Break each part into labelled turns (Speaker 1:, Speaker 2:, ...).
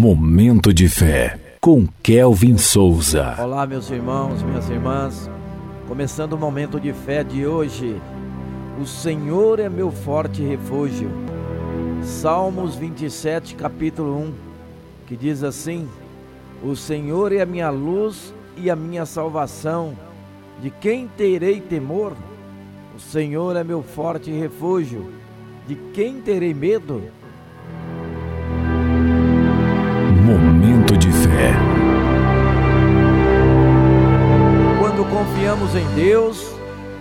Speaker 1: Momento de fé com Kelvin Souza.
Speaker 2: Olá, meus irmãos, minhas irmãs. Começando o momento de fé de hoje. O Senhor é meu forte refúgio. Salmos 27, capítulo 1, que diz assim: O Senhor é a minha luz e a minha salvação. De quem terei temor? O Senhor é meu forte refúgio. De quem terei medo? Confiamos em Deus,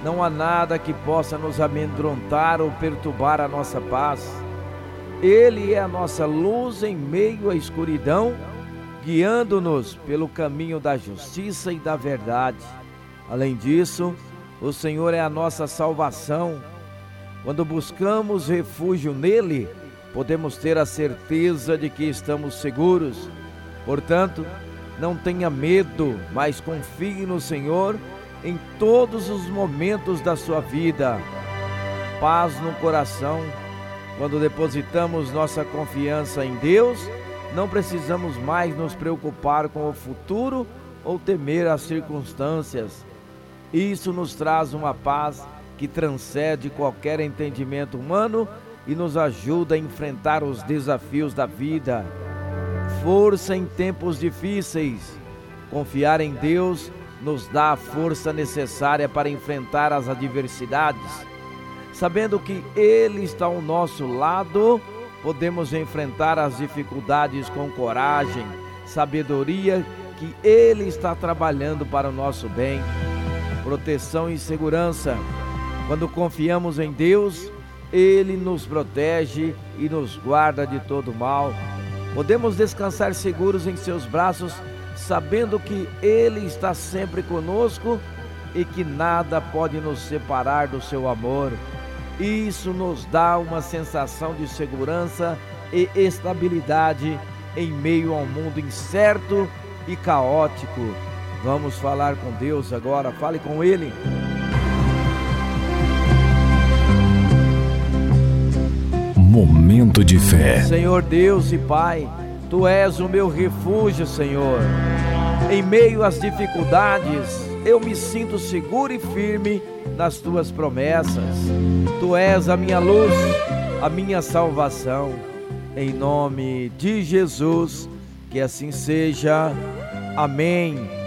Speaker 2: não há nada que possa nos amedrontar ou perturbar a nossa paz. Ele é a nossa luz em meio à escuridão, guiando-nos pelo caminho da justiça e da verdade. Além disso, o Senhor é a nossa salvação. Quando buscamos refúgio nele, podemos ter a certeza de que estamos seguros. Portanto, não tenha medo, mas confie no Senhor em todos os momentos da sua vida. Paz no coração. Quando depositamos nossa confiança em Deus, não precisamos mais nos preocupar com o futuro ou temer as circunstâncias. Isso nos traz uma paz que transcende qualquer entendimento humano e nos ajuda a enfrentar os desafios da vida. Força em tempos difíceis. Confiar em Deus nos dá a força necessária para enfrentar as adversidades. Sabendo que Ele está ao nosso lado, podemos enfrentar as dificuldades com coragem, sabedoria, que Ele está trabalhando para o nosso bem. Proteção e segurança. Quando confiamos em Deus, ele nos protege e nos guarda de todo mal. Podemos descansar seguros em seus braços, sabendo que Ele está sempre conosco e que nada pode nos separar do seu amor. Isso nos dá uma sensação de segurança e estabilidade em meio a um mundo incerto e caótico. Vamos falar com Deus agora, fale com Ele.
Speaker 1: Momento de fé.
Speaker 2: Senhor Deus e Pai, Tu és o meu refúgio, Senhor. Em meio às dificuldades, eu me sinto seguro e firme nas Tuas promessas. Tu és a minha luz, a minha salvação. Em nome de Jesus, que assim seja. Amém.